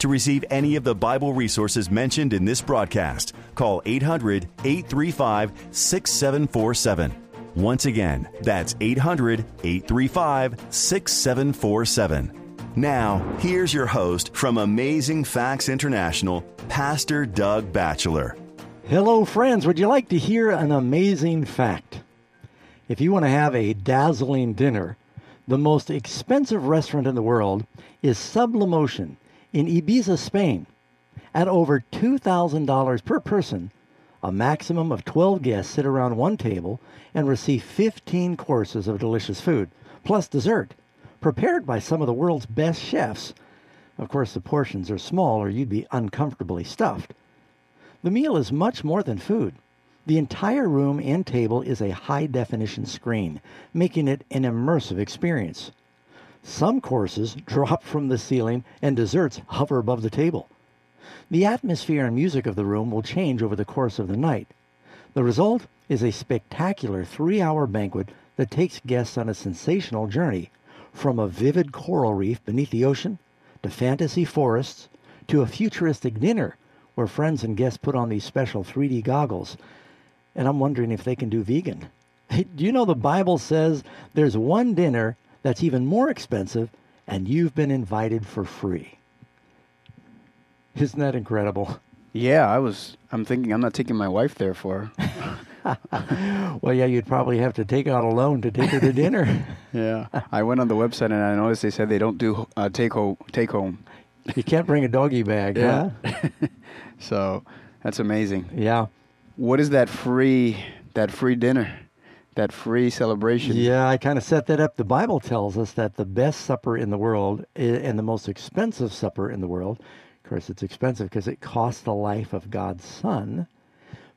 To receive any of the Bible resources mentioned in this broadcast, call 800 835 6747. Once again, that's 800 835 6747. Now, here's your host from Amazing Facts International, Pastor Doug Batchelor. Hello, friends. Would you like to hear an amazing fact? If you want to have a dazzling dinner, the most expensive restaurant in the world is Sublimotion in Ibiza, Spain. At over $2,000 per person, a maximum of 12 guests sit around one table and receive 15 courses of delicious food, plus dessert, prepared by some of the world's best chefs. Of course, the portions are small or you'd be uncomfortably stuffed. The meal is much more than food. The entire room and table is a high definition screen, making it an immersive experience. Some courses drop from the ceiling and desserts hover above the table. The atmosphere and music of the room will change over the course of the night. The result is a spectacular three hour banquet that takes guests on a sensational journey from a vivid coral reef beneath the ocean to fantasy forests to a futuristic dinner where friends and guests put on these special 3D goggles. And I'm wondering if they can do vegan. do you know the Bible says there's one dinner that's even more expensive, and you've been invited for free. Isn't that incredible? Yeah, I was. I'm thinking I'm not taking my wife there for. well, yeah, you'd probably have to take out a loan to take her to dinner. yeah, I went on the website and I noticed they said they don't do uh, take home. Take home. You can't bring a doggy bag, yeah. huh? so that's amazing. Yeah. What is that free? That free dinner? That free celebration. Yeah, I kind of set that up. The Bible tells us that the best supper in the world and the most expensive supper in the world, of course, it's expensive because it costs the life of God's Son,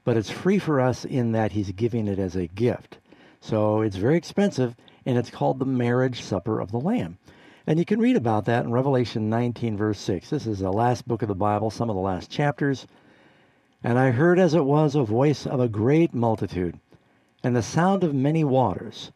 but it's free for us in that He's giving it as a gift. So it's very expensive, and it's called the marriage supper of the Lamb. And you can read about that in Revelation 19, verse 6. This is the last book of the Bible, some of the last chapters. And I heard as it was a voice of a great multitude and the sound of many waters,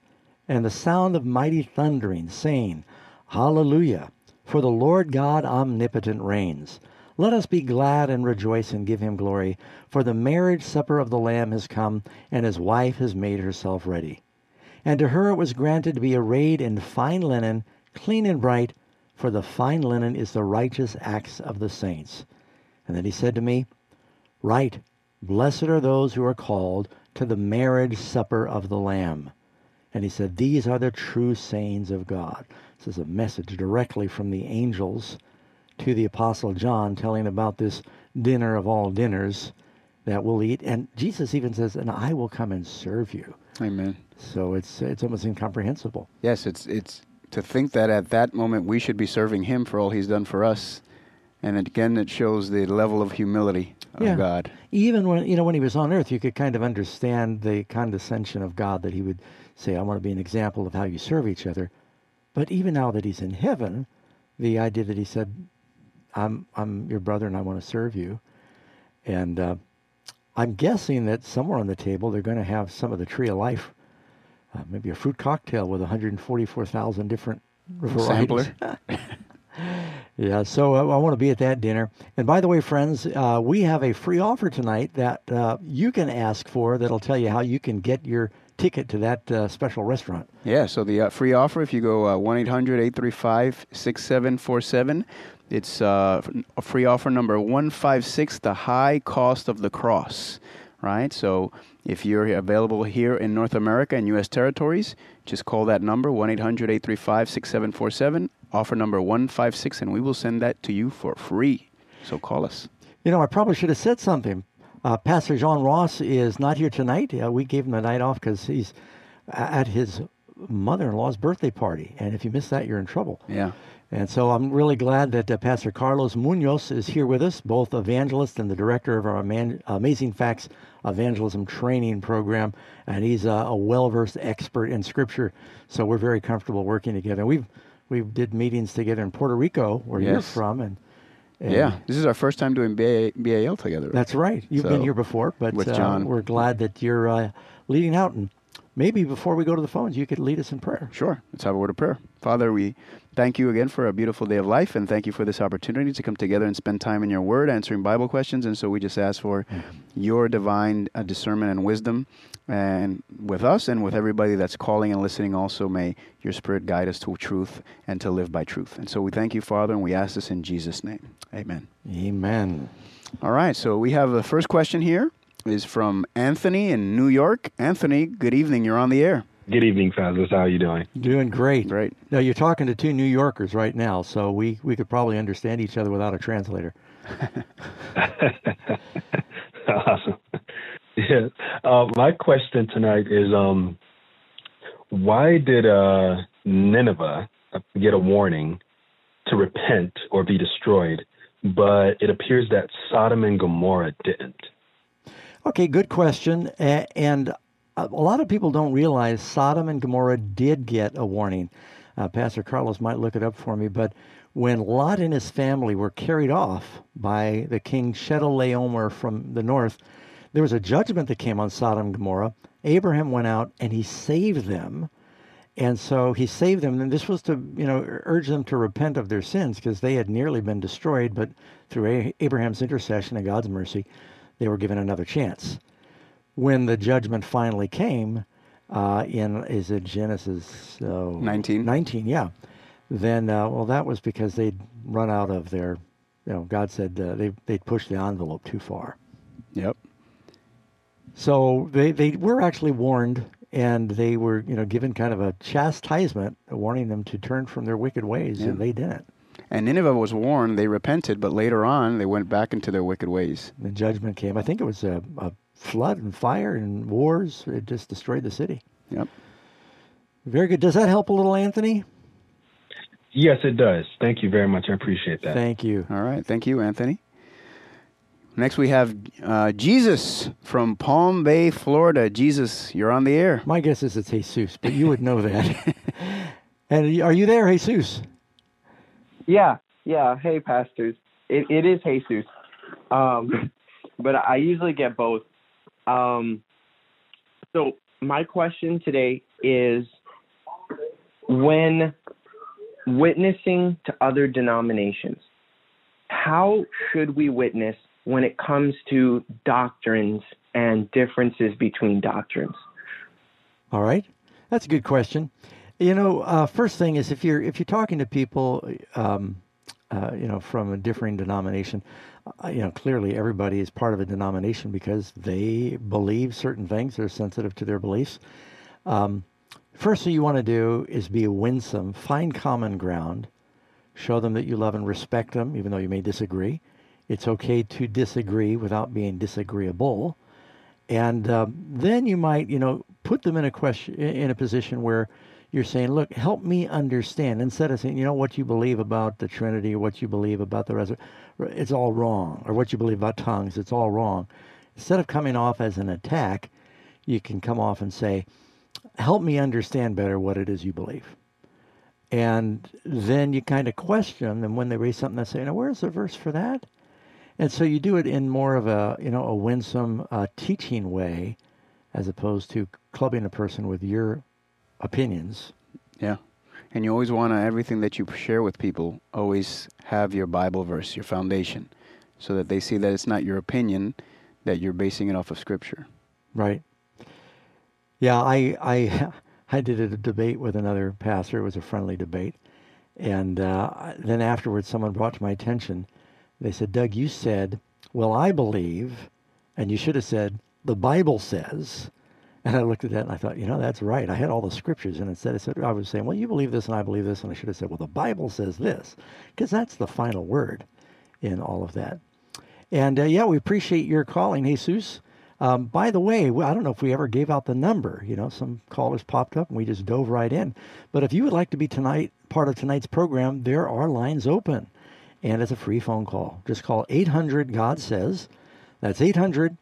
and the sound of mighty thundering, saying, Hallelujah! For the Lord God omnipotent reigns. Let us be glad and rejoice and give him glory, for the marriage supper of the Lamb has come, and his wife has made herself ready. And to her it was granted to be arrayed in fine linen, clean and bright, for the fine linen is the righteous acts of the saints. And then he said to me, Write, Blessed are those who are called to the marriage supper of the Lamb. And he said, These are the true sayings of God. This is a message directly from the angels to the Apostle John telling about this dinner of all dinners that we'll eat. And Jesus even says, And I will come and serve you. Amen. So it's it's almost incomprehensible. Yes, it's it's to think that at that moment we should be serving him for all he's done for us. And again it shows the level of humility of yeah. God. Even when you know when he was on earth, you could kind of understand the condescension of God that he would say, "I want to be an example of how you serve each other." But even now that he's in heaven, the idea that he said, "I'm I'm your brother and I want to serve you," and uh, I'm guessing that somewhere on the table they're going to have some of the tree of life, uh, maybe a fruit cocktail with 144,000 different varieties. Yeah, so uh, I want to be at that dinner. And by the way, friends, uh, we have a free offer tonight that uh, you can ask for that'll tell you how you can get your ticket to that uh, special restaurant. Yeah, so the uh, free offer, if you go uh, 1 800 835 6747, it's a free offer number 156 The High Cost of the Cross, right? So if you're available here in North America and U.S. territories, just call that number 1 800 835 6747 offer number 156, and we will send that to you for free. So call us. You know, I probably should have said something. Uh, Pastor John Ross is not here tonight. Uh, we gave him the night off because he's at his mother in law's birthday party. And if you miss that, you're in trouble. Yeah. And so I'm really glad that uh, Pastor Carlos Munoz is here with us, both evangelist and the director of our Man- Amazing Facts Evangelism Training Program. And he's uh, a well versed expert in Scripture. So we're very comfortable working together. We've we did meetings together in Puerto Rico, where you're from, and, and Yeah, this is our first time doing BA, BAL together. that's right. You've been here before, but with uh, John. we're glad that you're uh, leading out. And maybe before we go to the phones, you could lead us in prayer. Sure. Let's have a word of prayer. Father, we thank you again for a beautiful day of life and thank you for this opportunity to come together and spend time in your word answering Bible questions. And so we just ask for your divine uh, discernment and wisdom and with us and with everybody that's calling and listening also may your spirit guide us to truth and to live by truth. And so we thank you, Father, and we ask this in Jesus' name. Amen. Amen. All right, so we have the first question here is from Anthony in New York. Anthony, good evening. You're on the air. Good evening, Fazlis. How are you doing? Doing great. Great. Now you're talking to two New Yorkers right now, so we, we could probably understand each other without a translator. awesome. Yeah. Uh, my question tonight is, um, why did uh, Nineveh get a warning to repent or be destroyed, but it appears that Sodom and Gomorrah didn't? Okay, good question. And a a lot of people don't realize Sodom and Gomorrah did get a warning. Uh, Pastor Carlos might look it up for me, but when Lot and his family were carried off by the king Chedorlaomer from the north, there was a judgment that came on Sodom and Gomorrah. Abraham went out and he saved them. And so he saved them, and this was to, you know, urge them to repent of their sins because they had nearly been destroyed, but through Abraham's intercession and God's mercy, they were given another chance. When the judgment finally came, uh, in is it Genesis uh, 19? 19, yeah. Then, uh, well, that was because they'd run out of their, you know, God said uh, they they'd pushed the envelope too far. Yep. So they, they were actually warned and they were, you know, given kind of a chastisement, warning them to turn from their wicked ways, and they didn't. And Nineveh was warned, they repented, but later on they went back into their wicked ways. The judgment came. I think it was a, a flood and fire and wars. It just destroyed the city. Yep. Very good. Does that help a little, Anthony? Yes, it does. Thank you very much. I appreciate that. Thank you. All right. Thank you, Anthony. Next we have uh, Jesus from Palm Bay, Florida. Jesus, you're on the air. My guess is it's Jesus, but you would know that. and are you there, Jesus? Yeah, yeah. Hey, pastors. It, it is Jesus. Um, but I usually get both. Um, so my question today is when witnessing to other denominations, how should we witness when it comes to doctrines and differences between doctrines? All right, that's a good question. You know, uh, first thing is if you're if you're talking to people, um, uh, you know, from a differing denomination, uh, you know, clearly everybody is part of a denomination because they believe certain things. They're sensitive to their beliefs. Um, first thing you want to do is be winsome, find common ground, show them that you love and respect them, even though you may disagree. It's okay to disagree without being disagreeable and um, then you might you know put them in a question in a position where you're saying look help me understand instead of saying you know what you believe about the trinity or what you believe about the resurrection it's all wrong or what you believe about tongues it's all wrong. Instead of coming off as an attack you can come off and say help me understand better what it is you believe. And then you kind of question them when they raise something they say now where's the verse for that? And so you do it in more of a you know a winsome uh, teaching way, as opposed to clubbing a person with your opinions. Yeah. And you always want to, everything that you share with people, always have your Bible verse, your foundation, so that they see that it's not your opinion, that you're basing it off of Scripture. Right. Yeah, I I I did a debate with another pastor. It was a friendly debate, and uh, then afterwards, someone brought to my attention. They said, "Doug, you said, well, I believe,' and you should have said, the Bible says." And I looked at that and I thought, you know, that's right. I had all the scriptures, and instead I said, I was saying, well, you believe this and I believe this, and I should have said, well, the Bible says this, because that's the final word in all of that. And uh, yeah, we appreciate your calling, Jesus. Um, by the way, I don't know if we ever gave out the number. You know, some callers popped up and we just dove right in. But if you would like to be tonight part of tonight's program, there are lines open, and it's a free phone call. Just call 800 God Says. That's 800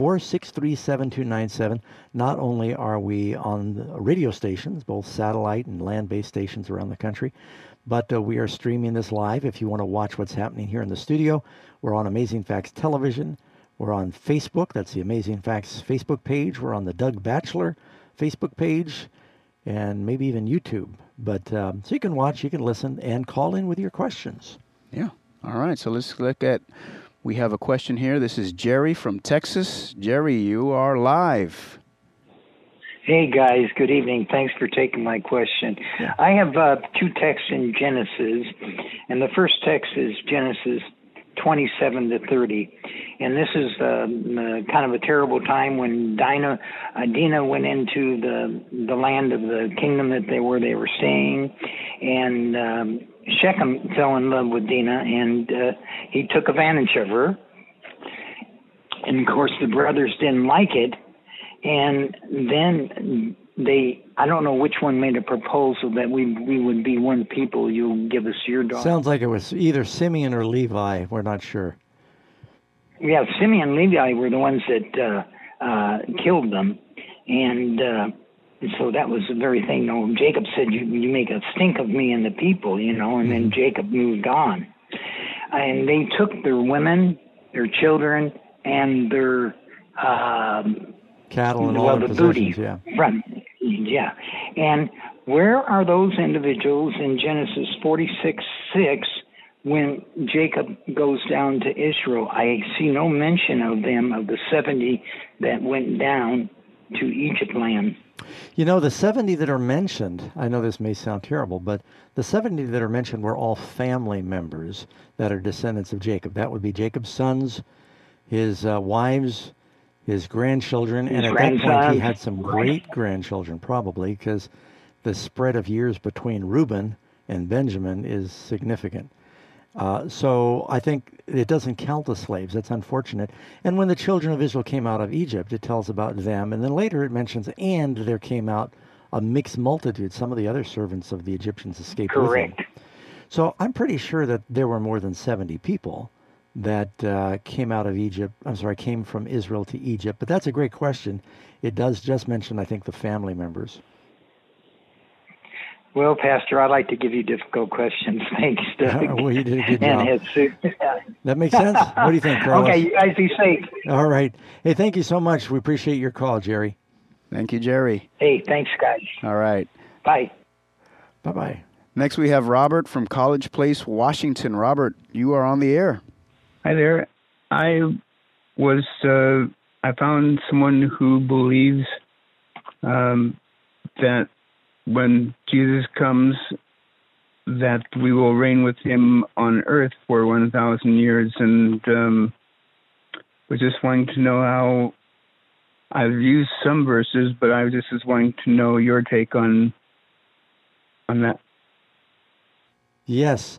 463 7297. Not only are we on radio stations, both satellite and land based stations around the country, but uh, we are streaming this live. If you want to watch what's happening here in the studio, we're on Amazing Facts Television. We're on Facebook. That's the Amazing Facts Facebook page. We're on the Doug Batchelor Facebook page and maybe even YouTube. But um, so you can watch, you can listen, and call in with your questions. Yeah. All right. So let's look at. We have a question here. This is Jerry from Texas. Jerry, you are live. Hey guys, good evening. Thanks for taking my question. I have uh, two texts in Genesis, and the first text is Genesis 27 to 30. And this is um, uh, kind of a terrible time when Dinah, uh, Dinah went into the the land of the kingdom that they were they were staying, and um, Shechem fell in love with Dinah, and uh, he took advantage of her. And of course, the brothers didn't like it, and then they I don't know which one made a proposal that we we would be one people. You'll give us your daughter. Sounds like it was either Simeon or Levi. We're not sure. Yeah, Simeon and Levi were the ones that uh, uh, killed them, and uh, so that was the very thing. You know, Jacob said, "You you make a stink of me and the people," you know, and then Jacob moved on, and they took their women, their children, and their um, Cattle and all well, their the booty. Yeah. from yeah. And where are those individuals in Genesis 46 6 when Jacob goes down to Israel? I see no mention of them, of the 70 that went down to Egypt land. You know, the 70 that are mentioned, I know this may sound terrible, but the 70 that are mentioned were all family members that are descendants of Jacob. That would be Jacob's sons, his uh, wives, his grandchildren, and His at that point he had some great grandchildren, probably, because the spread of years between Reuben and Benjamin is significant. Uh, so I think it doesn't count the slaves. That's unfortunate. And when the children of Israel came out of Egypt, it tells about them. And then later it mentions, and there came out a mixed multitude. Some of the other servants of the Egyptians escaped with Correct. them. So I'm pretty sure that there were more than 70 people that uh, came out of Egypt. I'm sorry, came from Israel to Egypt. But that's a great question. It does just mention, I think, the family members. Well, Pastor, I like to give you difficult questions. Thanks, Doug. well, you did a good job. Jesus. That makes sense. What do you think, Carlos? okay, you guys be safe. All right. Hey, thank you so much. We appreciate your call, Jerry. Thank you, Jerry. Hey, thanks, guys. All right. Bye. Bye bye. Next, we have Robert from College Place, Washington. Robert, you are on the air. Hi there. I was uh, I found someone who believes um, that when Jesus comes, that we will reign with him on earth for one thousand years, and um, was just wanting to know how. I've used some verses, but I was just was wanting to know your take on on that. Yes.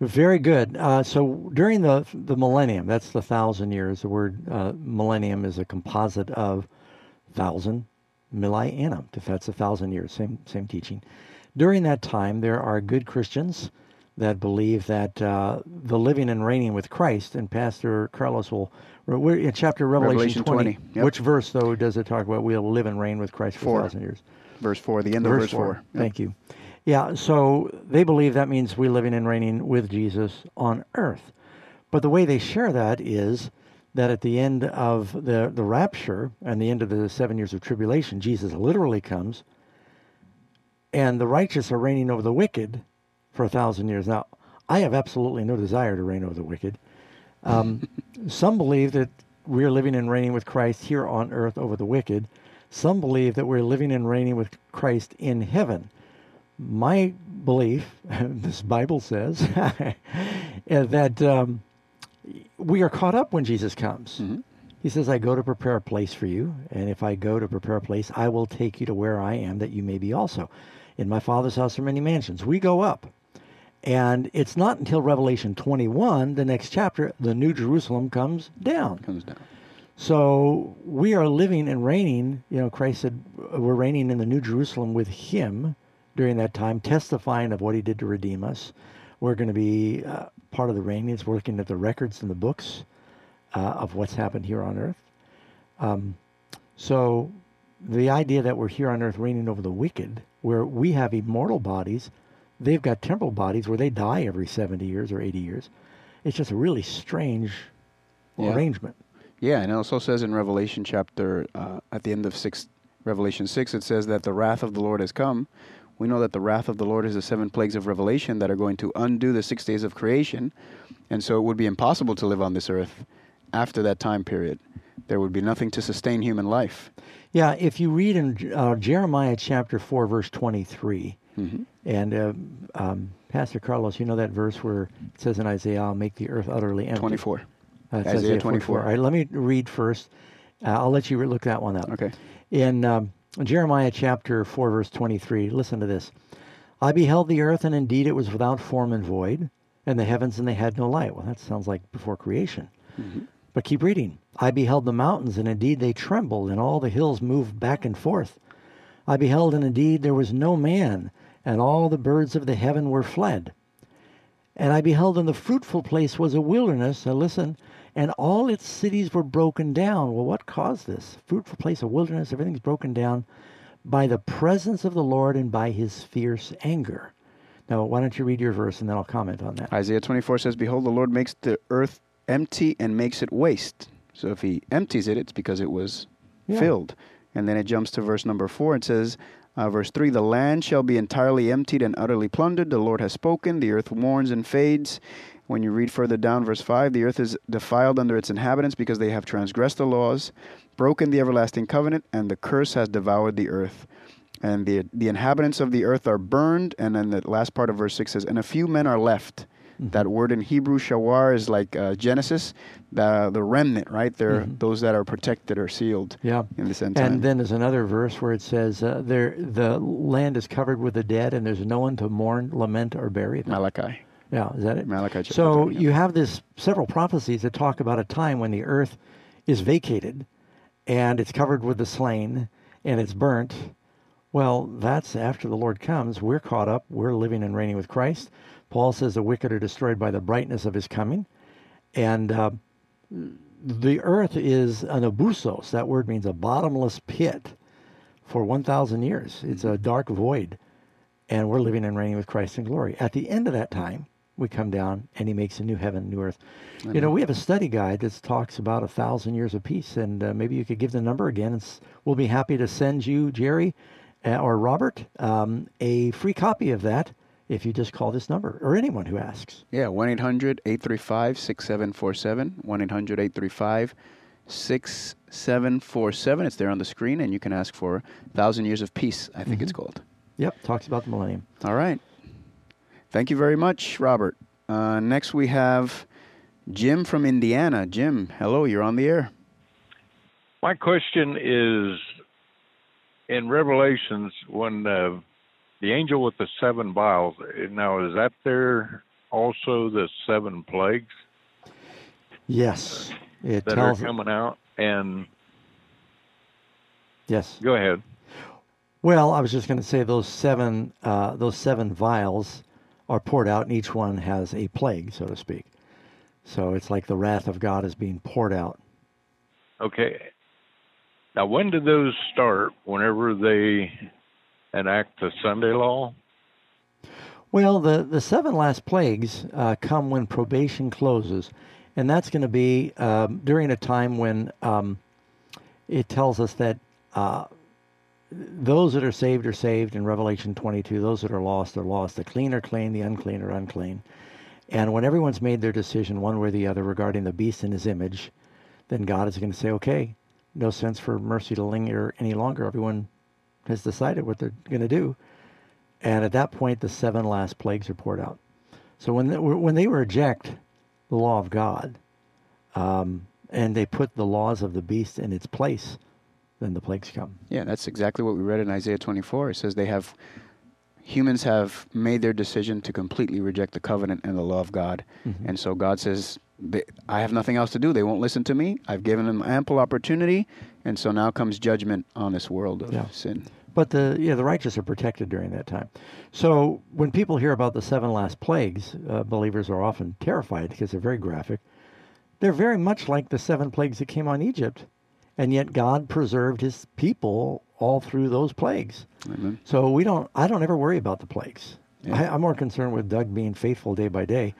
Very good. Uh, so during the the millennium, that's the thousand years. The word uh, millennium is a composite of thousand millennium. If that's a thousand years, same same teaching. During that time, there are good Christians that believe that uh, the living and reigning with Christ. And Pastor Carlos will. We're in chapter Revelation, Revelation 20, yep. Which verse though does it talk about? We'll live and reign with Christ for Four. thousand years. Verse 4, the end of verse 4. Yep. Thank you. Yeah, so they believe that means we're living and reigning with Jesus on earth. But the way they share that is that at the end of the, the rapture and the end of the seven years of tribulation, Jesus literally comes and the righteous are reigning over the wicked for a thousand years. Now, I have absolutely no desire to reign over the wicked. Um, some believe that we're living and reigning with Christ here on earth over the wicked. Some believe that we're living and reigning with Christ in heaven. My belief, this Bible says, that um, we are caught up when Jesus comes. He says, I go to prepare a place for you, and if I go to prepare a place, I will take you to where I am, that you may be also. In my Father's house are many mansions. We go up. And it's not until Revelation 21, the next chapter, the New Jerusalem comes down. Comes down. So we are living and reigning. You know, Christ said we're reigning in the New Jerusalem with Him, during that time, testifying of what He did to redeem us. We're going to be uh, part of the reigning. It's looking at the records and the books uh, of what's happened here on earth. Um, so the idea that we're here on earth reigning over the wicked, where we have immortal bodies, they've got temporal bodies where they die every 70 years or 80 years. It's just a really strange Yeah. arrangement. Yeah, and it also says in Revelation chapter uh, at the end of six, Revelation six, it says that the wrath of the Lord has come. We know that the wrath of the Lord is the seven plagues of Revelation that are going to undo the six days of creation, and so it would be impossible to live on this earth after that time period. There would be nothing to sustain human life. Yeah, if you read in uh, Jeremiah chapter 4, verse 23, Mhm. and uh, um, Pastor Carlos, you know that verse where it says in Isaiah, I'll make the earth utterly empty? Twenty-four. Uh, it's Isaiah 44. 24. All right, let me read first. Uh, I'll let you re- look that one up. Okay. In um, Jeremiah chapter 4, verse 23, listen to this. I beheld the earth, and indeed it was without form and void, and the heavens, and they had no light. Well, that sounds like before creation. Mm-hmm. But keep reading. I beheld the mountains, and indeed they trembled, and all the hills moved back and forth. I beheld, and indeed there was no man, and all the birds of the heaven were fled. And I beheld, and the fruitful place was a wilderness. Now listen, and all its cities were broken down. Well, what caused this? Fruitful place, a wilderness, everything's broken down by the presence of the Lord and by his fierce anger. Now, why don't you read your verse and then I'll comment on that. Isaiah 24 says, Behold, the Lord makes the earth empty and makes it waste. So if he empties it, it's because it was Yeah. filled. And then it jumps to verse number 4. It says, uh, verse 3 The land shall be entirely emptied and utterly plundered. The Lord has spoken. The earth mourns and fades. When you read further down, verse 5 The earth is defiled under its inhabitants because they have transgressed the laws, broken the everlasting covenant, and the curse has devoured the earth. And the, the inhabitants of the earth are burned. And then the last part of verse 6 says, And a few men are left. That word in Hebrew, shawar, is like uh, Genesis, the, the remnant, right? They're those that are protected or sealed Yeah. in this end time. And then there's another verse where it says, uh, there, the land is covered with the dead, and there's no one to mourn, lament, or bury them. Malachi. Yeah, is that it? Malachi chapter So yeah. you have this several prophecies that talk about a time when the earth is vacated, and it's covered with the slain, and it's burnt. Well, that's after the Lord comes. We're caught up. We're living and reigning with Christ. Paul says the wicked are destroyed by the brightness of his coming, and uh, the earth is an abussos. That word means a bottomless pit for 1,000 years. It's a dark void, and we're living and reigning with Christ in glory. At the end of that time, we come down and he makes a new heaven, new earth. You know, we have a study guide that talks about a thousand years of peace, and uh, maybe you could give the number again. We'll be happy to send you, Jerry uh, or Robert, um, a free copy of that if you just call this number, or anyone who asks. Yeah, 1 800 835 6747. 1 800 835 6747. It's there on the screen, and you can ask for Thousand Years of Peace, I think it's called. Yep, talks about the millennium. All right. Thank you very much, Robert. Uh, next, we have Jim from Indiana. Jim, hello, you're on the air. My question is in Revelations when uh, the angel with the seven vials. Now, is that there also the seven plagues Yes, it that are tells. coming out? And Yes. go ahead. Well, I was just going to say those seven uh, those seven vials are poured out, and each one has a plague, so to speak. So it's like the wrath of God is being poured out. Okay. Now, when do those start? Whenever they enact the Sunday law? Well, the the seven last plagues uh, come when probation closes, and that's going to be um, during a time when um, it tells us that uh, those that are saved are saved in Revelation 22. Those that are lost are lost. The clean are clean, the unclean are unclean. And when everyone's made their decision one way or the other regarding the beast in his image, then God is going to say, okay, no sense for mercy to linger any longer. Everyone has decided what they're going to do. And at that point, the seven last plagues are poured out. So when they, when they reject the law of God, um, and they put the laws of the beast in its place, then the plagues come. Yeah, that's exactly what we read in Isaiah 24. It says they have humans have made their decision to completely reject the covenant and the law of God. And so God says, I have nothing else to do. They won't listen to me. I've given them ample opportunity. And so now comes judgment on this world of Yeah. sin. But the yeah, the righteous are protected during that time. So when people hear about the seven last plagues, uh, believers are often terrified because they're very graphic. They're very much like the seven plagues that came on Egypt, and yet God preserved His people all through those plagues. Amen. So we don't. I don't ever worry about the plagues. Yeah. I, I'm more concerned with Doug being faithful day by day,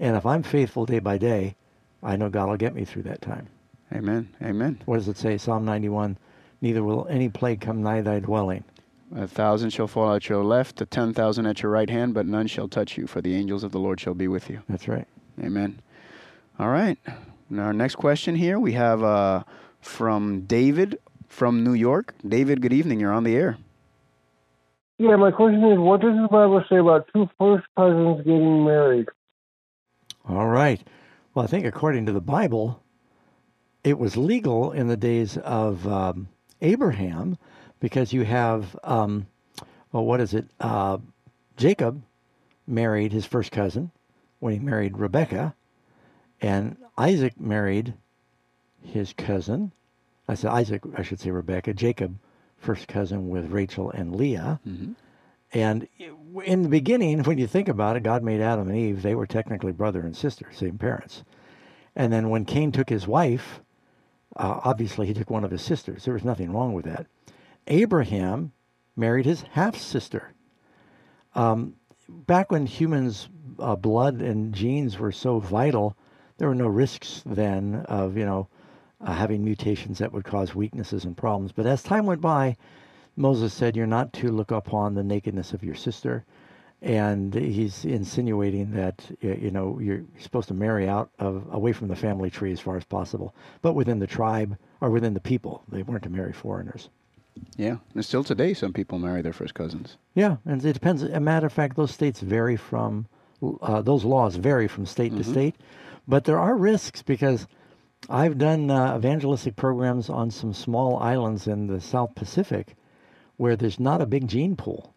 and if I'm faithful day by day, I know God will get me through that time. Amen. Amen. What does it say? Psalm 91. Neither will any plague come nigh thy dwelling. A thousand shall fall at your left, a ten thousand at your right hand, but none shall touch you, for the angels of the Lord shall be with you. That's right. Amen. All right. Now, our next question here we have uh, from David from New York. David, good evening. You're on the air. Yeah, my question is, what does the Bible say about two first cousins getting married? All right. Well, I think according to the Bible, it was legal in the days of um, Abraham because you have, um, well, what is it? Uh, Jacob married his first cousin when he married Rebecca, and Isaac married his cousin. I said Isaac, I should say Rebecca. Jacob, first cousin with Rachel and Leah. Mm-hmm. And in the beginning, when you think about it, God made Adam and Eve. They were technically brother and sister, same parents. And then when Cain took his wife, uh, obviously he took one of his sisters. There was nothing wrong with that. Abraham married his half sister. Um, back when humans' uh, blood and genes were so vital, there were no risks then of, you know, uh, having mutations that would cause weaknesses and problems. But as time went by, Moses said, You're not to look upon the nakedness of your sister. And he's insinuating that, you know, you're supposed to marry out of away from the family tree as far as possible, but within the tribe or within the people. They weren't to marry foreigners. Yeah. And still today, some people marry their first cousins. Yeah, and it depends. As a matter of fact, those states vary from, uh, those laws vary from state Mhm. to state. But there are risks because I've done uh, evangelistic programs on some small islands in the South Pacific where there's not a big gene pool.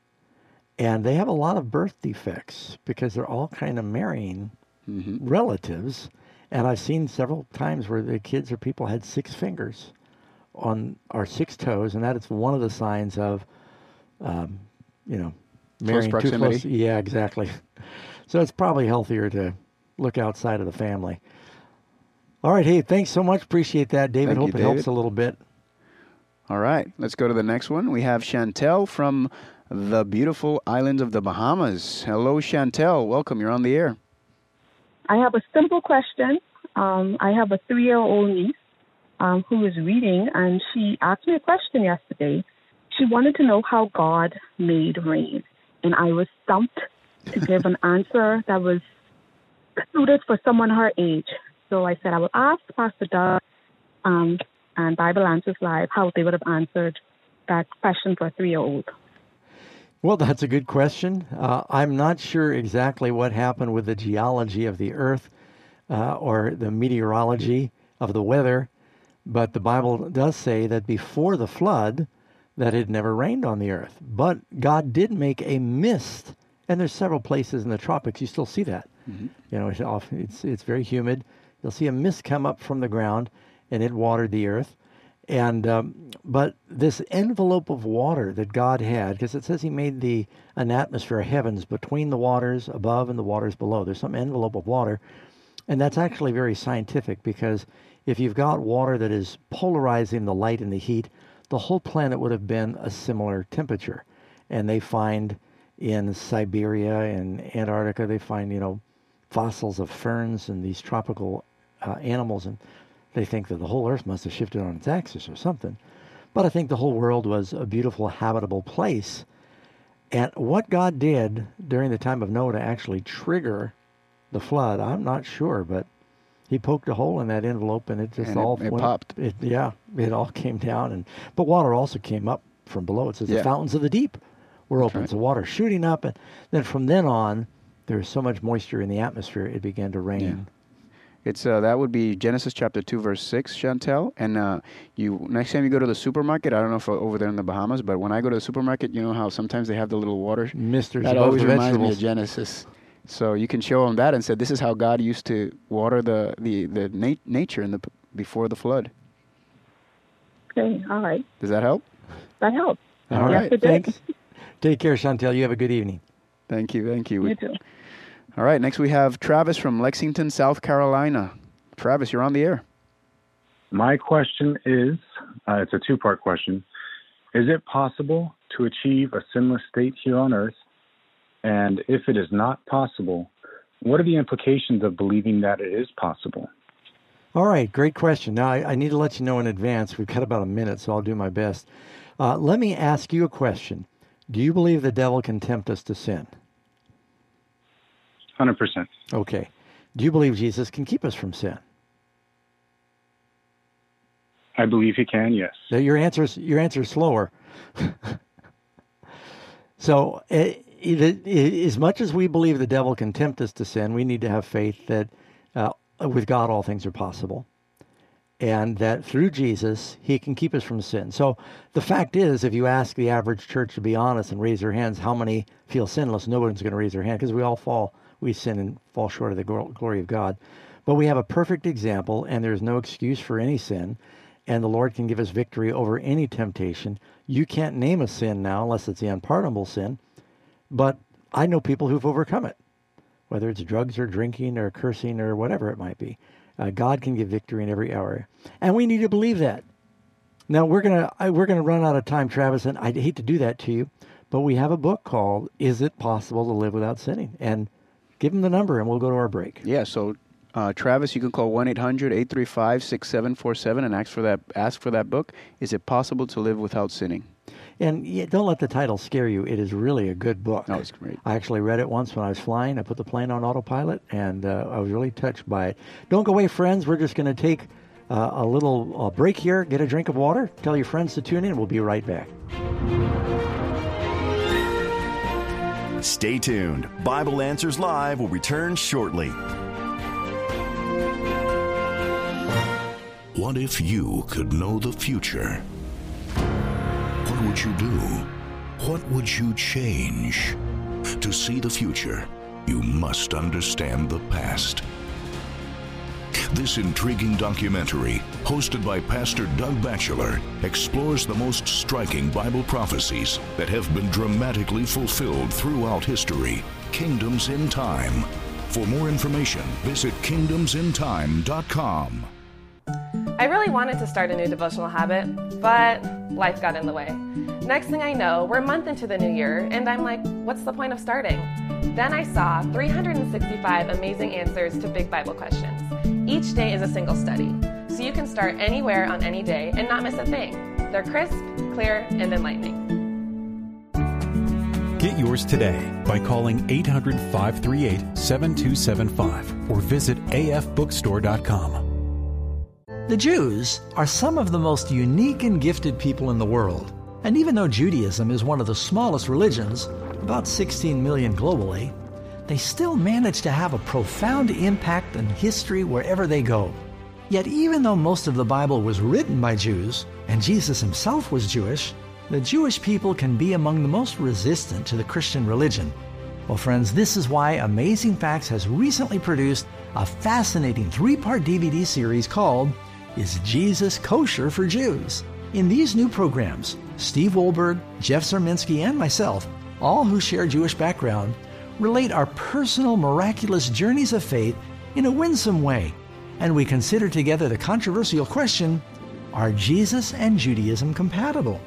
And they have a lot of birth defects because they're all kind of marrying hmm relatives. And I've seen several times where the kids or people had six fingers on or six toes, and that is one of the signs of, um, you know, marrying too close. Yeah, exactly. So it's probably healthier to look outside of the family. All right, hey, thanks so much. Appreciate that, David. Thank you, Hope it helps a little bit. All right. Let's go to the next one. We have Chantel from the beautiful islands of the Bahamas. Hello, Chantel. Welcome. You're on the air. I have a simple question. Um, I have a three year old niece um, who is reading, and she asked me a question yesterday. She wanted to know how God made rain, and I was stumped to give an answer that was suited for someone her age. So I said I will ask Pastor Doug um, and Bible Answers Live how they would have answered that question for a three year old. Well, that's a good question. Uh, I'm not sure exactly what happened with the geology of the earth uh, or the meteorology of the weather, but the Bible does say that before the flood, that it never rained on the earth. But God did make a mist, and there's several places in the tropics you still see that. You know, it's, it's it's very humid. You'll see a mist come up from the ground, and it watered the earth. And um, but this envelope of water that God had, because it says He made the an atmosphere, of heavens between the waters above and the waters below. There's some envelope of water, and that's actually very scientific because if you've got water that is polarizing the light and the heat, the whole planet would have been a similar temperature. And they find in Siberia and Antarctica, they find you know fossils of ferns and these tropical uh, animals, and they think that the whole Earth must have shifted on its axis or something. But I think the whole world was a beautiful, habitable place. And what God did during the time of Noah to actually trigger the flood, I'm not sure, but he poked a hole in that envelope and it just And it- all it went, popped. It, yeah, it all came down, and but water also came up from below. It says Yeah. the fountains of the deep were open, right. so water shooting up, and then from then on, there was so much moisture in the atmosphere, it began to rain. It's uh, that would be Genesis chapter two, verse six, Chantel. And uh, you next time you go to the supermarket, I don't know if uh, over there in the Bahamas, but when I go to the supermarket, you know how sometimes they have the little water. Mister, That always the reminds me of Genesis. So you can show them that and say, "This is how God used to water the the the nat- nature in the p- before the flood." Okay, all right. Does that help? That helps. All right. Yes, it. Thanks. Take care, Chantel. You have a good evening. Thank you. Thank you. You too. All right. Next, we have Travis from Lexington, South Carolina. Travis, you're on the air. My question is uh, it's a two part question. Is it possible to achieve a sinless state here on earth? And if it is not possible, what are the implications of believing that it is possible? All right, great question. Now, I, I need to let you know in advance. We've got about a minute, so I'll do my best. Uh, let me ask you a question. Do you believe the devil can tempt us to sin? 100%. Okay. Do you believe Jesus can keep us from sin? I believe he can, yes. Now, Your answer's your answer's slower. so, eh, it, it, as much as we believe the devil can tempt us to sin, we need to have faith that uh, with God all things are possible, and that through Jesus He can keep us from sin. So, the fact is, if you ask the average church to be honest and raise their hands, how many feel sinless? No one's going to raise their hand because we all fall, we sin and fall short of the glory of God. But we have a perfect example, and there's no excuse for any sin and the Lord can give us victory over any temptation. You can't name a sin now unless it's the unpardonable sin, but I know people who've overcome it, whether it's drugs or drinking or cursing or whatever it might be. Uh, God can give victory in every area, and we need to believe that. Now we're gonna we're gonna run out of time, Travis, and I hate to do that to you, but we have a book called "Is It Possible to Live Without Sinning?" and give them the number, and we'll go to our break. Yeah, so uh, Travis, you can call 1-800-835-6747 and ask for that ask for that book. Is it possible to live without sinning? And yeah, don't let the title scare you. It is really a good book. Oh, it's great. I actually read it once when I was flying. I put the plane on autopilot, and uh, I was really touched by it. Don't go away, friends. We're just going to take uh, a little uh, break here, get a drink of water, tell your friends to tune in. We'll be right back. Stay tuned. Bible Answers Live will return shortly. What if you could know the future? What would you do? What would you change? To see the future, you must understand the past. This intriguing documentary, hosted by Pastor Doug Batchelor, explores the most striking Bible prophecies that have been dramatically fulfilled throughout history. Kingdoms in Time. For more information, visit kingdomsintime.com. I really wanted to start a new devotional habit, but life got in the way. Next thing I know, we're a month into the new year, and I'm like, what's the point of starting? Then I saw 365 amazing answers to big Bible questions. Each day is a single study, so you can start anywhere on any day and not miss a thing. They're crisp, clear, and enlightening. Get yours today by calling 800 538 7275 or visit afbookstore.com. The Jews are some of the most unique and gifted people in the world. And even though Judaism is one of the smallest religions, about 16 million globally, they still manage to have a profound impact on history wherever they go. Yet, even though most of the Bible was written by Jews, and Jesus himself was Jewish, the Jewish people can be among the most resistant to the Christian religion. Well, friends, this is why Amazing Facts has recently produced a fascinating three part DVD series called Is Jesus Kosher for Jews? In these new programs, Steve Wohlberg, Jeff Zaremsky, and myself, all who share Jewish background, relate our personal miraculous journeys of faith in a winsome way, and we consider together the controversial question Are Jesus and Judaism compatible?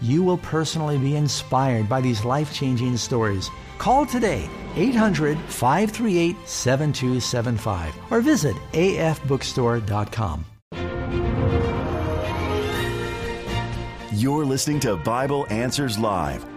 You will personally be inspired by these life changing stories. Call today 800 538 7275 or visit afbookstore.com. You're listening to Bible Answers Live,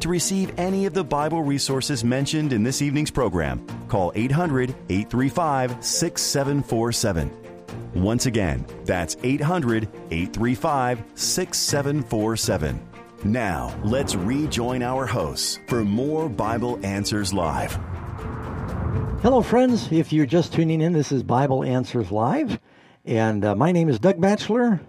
To receive any of the Bible resources mentioned in this evening's program, call 800 835 6747. Once again, that's 800 835 6747. Now, let's rejoin our hosts for more Bible Answers Live. Hello, friends. If you're just tuning in, this is Bible Answers Live. And uh, my name is Doug Batchelor.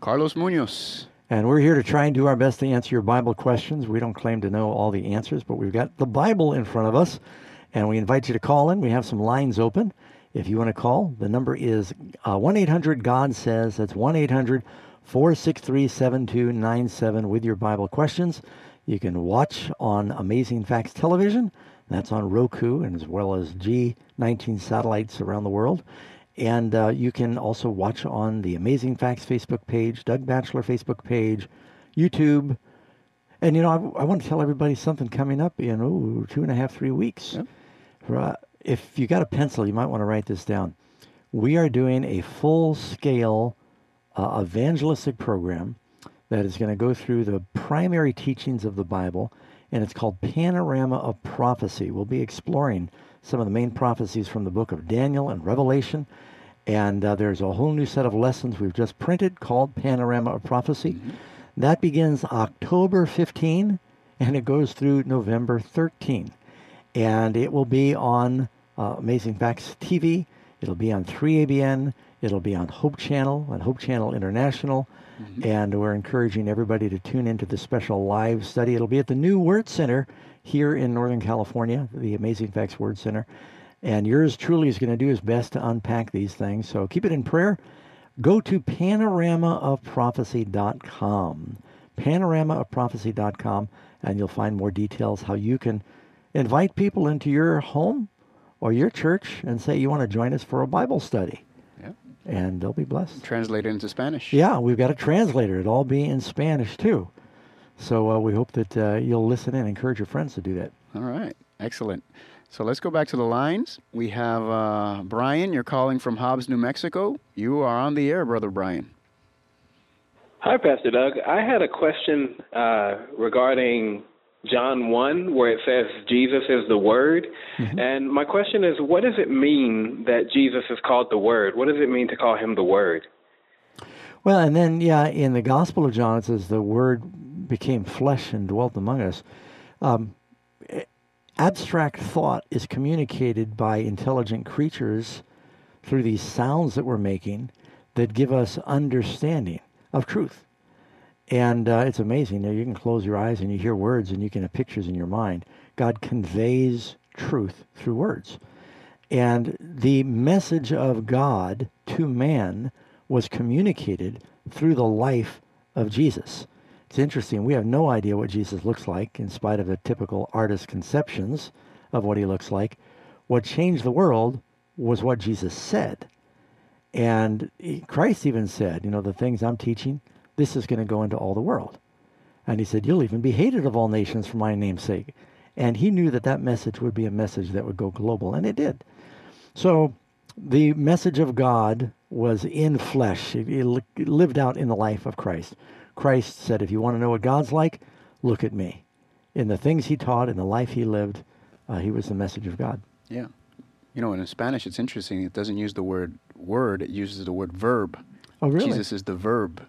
Carlos Munoz. And we're here to try and do our best to answer your Bible questions. We don't claim to know all the answers, but we've got the Bible in front of us. And we invite you to call in. We have some lines open. If you want to call, the number is uh, 1 800 God Says. That's 1 800 463 7297 with your Bible questions. You can watch on Amazing Facts Television. That's on Roku and as well as G19 satellites around the world. And uh, you can also watch on the Amazing Facts Facebook page, Doug Batchelor Facebook page, YouTube. And, you know, I, I want to tell everybody something coming up in, oh, two and a half, three weeks. Yep. For, uh, if you got a pencil, you might want to write this down. We are doing a full scale uh, evangelistic program that is going to go through the primary teachings of the Bible, and it's called Panorama of Prophecy. We'll be exploring some of the main prophecies from the book of Daniel and Revelation, and uh, there's a whole new set of lessons we've just printed called Panorama of Prophecy. Mm-hmm. That begins October 15, and it goes through November 13. And it will be on uh, Amazing Facts TV. It'll be on 3ABN. It'll be on Hope Channel and Hope Channel International. Mm-hmm. And we're encouraging everybody to tune into the special live study. It'll be at the new Word Center here in Northern California, the Amazing Facts Word Center. And yours truly is going to do his best to unpack these things. So keep it in prayer. Go to panoramaofprophecy.com. Panoramaofprophecy.com, and you'll find more details how you can invite people into your home or your church and say you want to join us for a Bible study and they'll be blessed. Translated into Spanish. Yeah, we've got a translator. It'll all be in Spanish too. So uh, we hope that uh, you'll listen and encourage your friends to do that. All right, excellent. So let's go back to the lines. We have uh, Brian. You're calling from Hobbs, New Mexico. You are on the air, brother Brian. Hi, Pastor Doug. I had a question uh, regarding John 1, where it says Jesus is the Word. Mm-hmm. And my question is, what does it mean that Jesus is called the Word? What does it mean to call him the Word? Well, and then, yeah, in the Gospel of John, it says the Word became flesh and dwelt among us. Um, abstract thought is communicated by intelligent creatures through these sounds that we're making that give us understanding of truth. And uh, it's amazing. You, know, you can close your eyes and you hear words and you can have pictures in your mind. God conveys truth through words. And the message of God to man was communicated through the life of Jesus. It's interesting. We have no idea what Jesus looks like, in spite of the typical artist conceptions of what he looks like. What changed the world was what Jesus said. And Christ even said, you know, the things I'm teaching, this is going to go into all the world. And he said, You'll even be hated of all nations for my name's sake. And he knew that that message would be a message that would go global, and it did. So the message of God was in flesh, it, lived out in the life of Christ. Christ said, If you want to know what God's like, look at me. In the things he taught, in the life he lived, uh, he was the message of God. Yeah. You know, in Spanish, it's interesting. It doesn't use the word word, it uses the word verb. Oh, really? Jesus is the verb.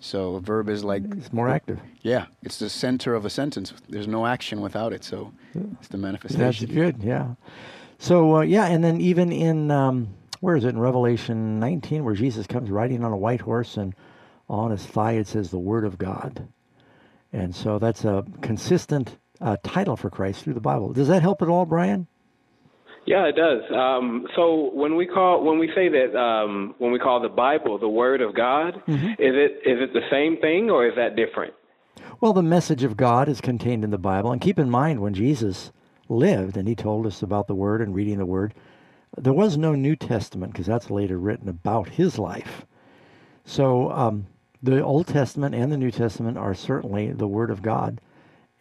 So a verb is like it's more active. Yeah, it's the center of a sentence. There's no action without it. So yeah. it's the manifestation. That's good. Yeah. So uh, yeah, and then even in um, where is it in Revelation 19, where Jesus comes riding on a white horse and on his thigh it says the Word of God, and so that's a consistent uh, title for Christ through the Bible. Does that help at all, Brian? Yeah, it does. Um, so when we call when we say that um, when we call the Bible the Word of God, mm-hmm. is it is it the same thing or is that different? Well, the message of God is contained in the Bible, and keep in mind when Jesus lived and he told us about the Word and reading the Word, there was no New Testament because that's later written about his life. So um, the Old Testament and the New Testament are certainly the Word of God.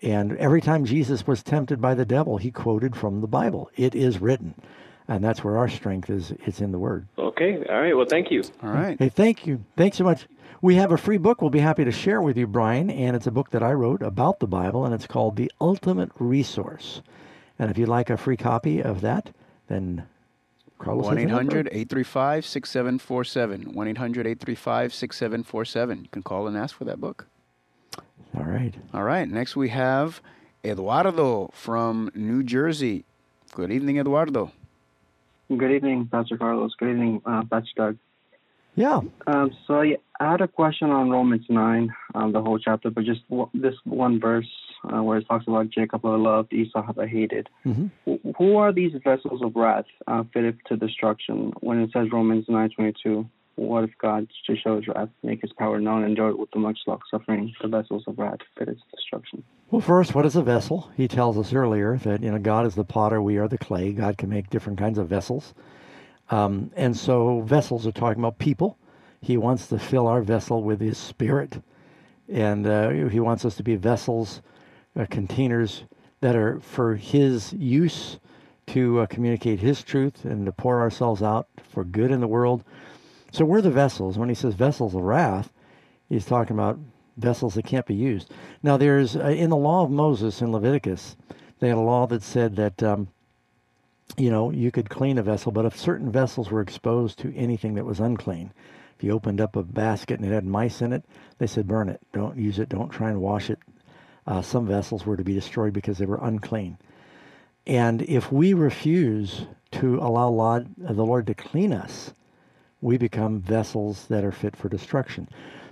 And every time Jesus was tempted by the devil, he quoted from the Bible. It is written. And that's where our strength is. It's in the Word. Okay. All right. Well, thank you. All right. Hey, thank you. Thanks so much. We have a free book we'll be happy to share with you, Brian. And it's a book that I wrote about the Bible, and it's called The Ultimate Resource. And if you'd like a free copy of that, then Carlos 1 800 835 6747. 1 800 835 6747. You can call and ask for that book. All right. All right. Next we have Eduardo from New Jersey. Good evening, Eduardo. Good evening, Pastor Carlos. Good evening, uh, Pastor Doug. Yeah. Um, so I, I had a question on Romans 9, um, the whole chapter, but just w- this one verse uh, where it talks about Jacob I loved, Esau have I hated. Mm-hmm. Who are these vessels of wrath uh, fitted to destruction? When it says Romans 9:22, what if God to show His wrath, make His power known, endure it with the much long suffering, the vessels of wrath fitted to destruction? Well, first, what is a vessel? He tells us earlier that you know God is the potter, we are the clay. God can make different kinds of vessels, um, and so vessels are talking about people. He wants to fill our vessel with His Spirit, and uh, He wants us to be vessels, uh, containers that are for His use to uh, communicate His truth and to pour ourselves out for good in the world. So we're the vessels. When He says vessels of wrath, He's talking about vessels that can't be used. Now, there's uh, in the law of Moses in Leviticus, they had a law that said that um, you know you could clean a vessel, but if certain vessels were exposed to anything that was unclean, if you opened up a basket and it had mice in it, they said burn it, don't use it, don't try and wash it. Uh, some vessels were to be destroyed because they were unclean. And if we refuse to allow Lord, uh, the Lord to clean us, we become vessels that are fit for destruction.